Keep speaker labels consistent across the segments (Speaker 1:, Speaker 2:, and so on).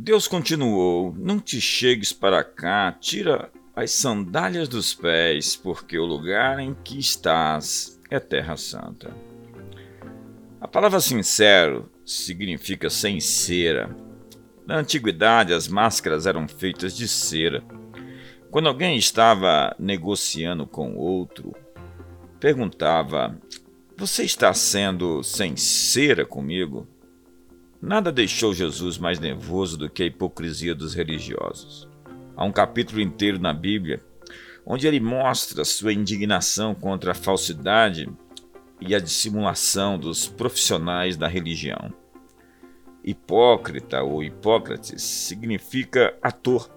Speaker 1: Deus continuou: Não te chegues para cá, tira as sandálias dos pés, porque o lugar em que estás é terra santa. A palavra sincero significa sem cera. Na antiguidade, as máscaras eram feitas de cera. Quando alguém estava negociando com outro, perguntava: Você está sendo sem cera comigo? Nada deixou Jesus mais nervoso do que a hipocrisia dos religiosos. Há um capítulo inteiro na Bíblia onde ele mostra sua indignação contra a falsidade e a dissimulação dos profissionais da religião. Hipócrita ou Hipócrates significa ator,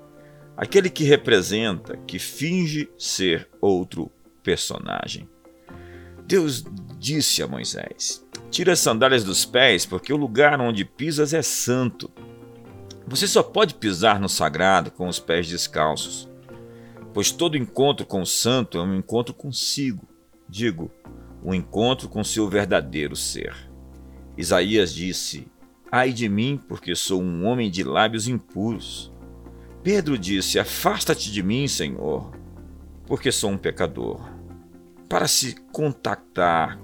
Speaker 1: aquele que representa, que finge ser outro personagem. Deus disse a Moisés: Tira as sandálias dos pés, porque o lugar onde pisas é santo. Você só pode pisar no sagrado com os pés descalços, pois todo encontro com o santo é um encontro consigo, digo, um encontro com seu verdadeiro ser. Isaías disse: Ai de mim, porque sou um homem de lábios impuros. Pedro disse: Afasta-te de mim, Senhor, porque sou um pecador. Para se contactar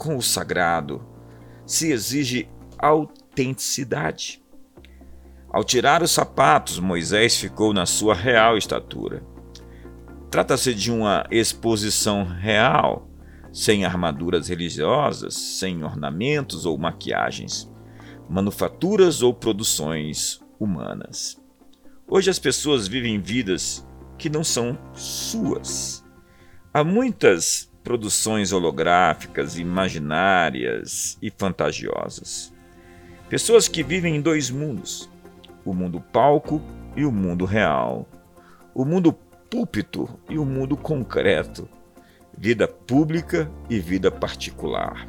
Speaker 1: com o sagrado se exige autenticidade. Ao tirar os sapatos, Moisés ficou na sua real estatura. Trata-se de uma exposição real, sem armaduras religiosas, sem ornamentos ou maquiagens, manufaturas ou produções humanas. Hoje as pessoas vivem vidas que não são suas. Há muitas produções holográficas, imaginárias e fantasiosas. Pessoas que vivem em dois mundos: o mundo palco e o mundo real, o mundo púlpito e o mundo concreto, vida pública e vida particular.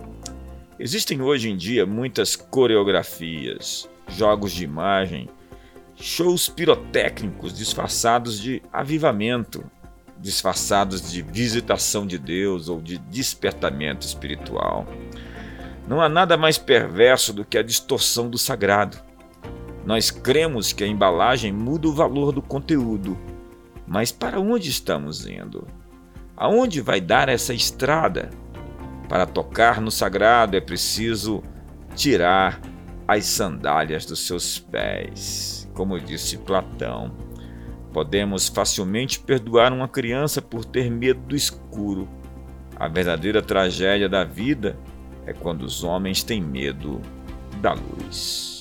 Speaker 1: Existem hoje em dia muitas coreografias, jogos de imagem, shows pirotécnicos disfarçados de avivamento, disfarçados de visitação de Deus ou de despertamento espiritual. Não há nada mais perverso do que a distorção do sagrado. Nós cremos que a embalagem muda o valor do conteúdo, mas para onde estamos indo? Aonde vai dar essa estrada? Para tocar no sagrado é preciso tirar as sandálias dos seus pés, como disse Platão. Podemos facilmente perdoar uma criança por ter medo do escuro. A verdadeira tragédia da vida é quando os homens têm medo da luz.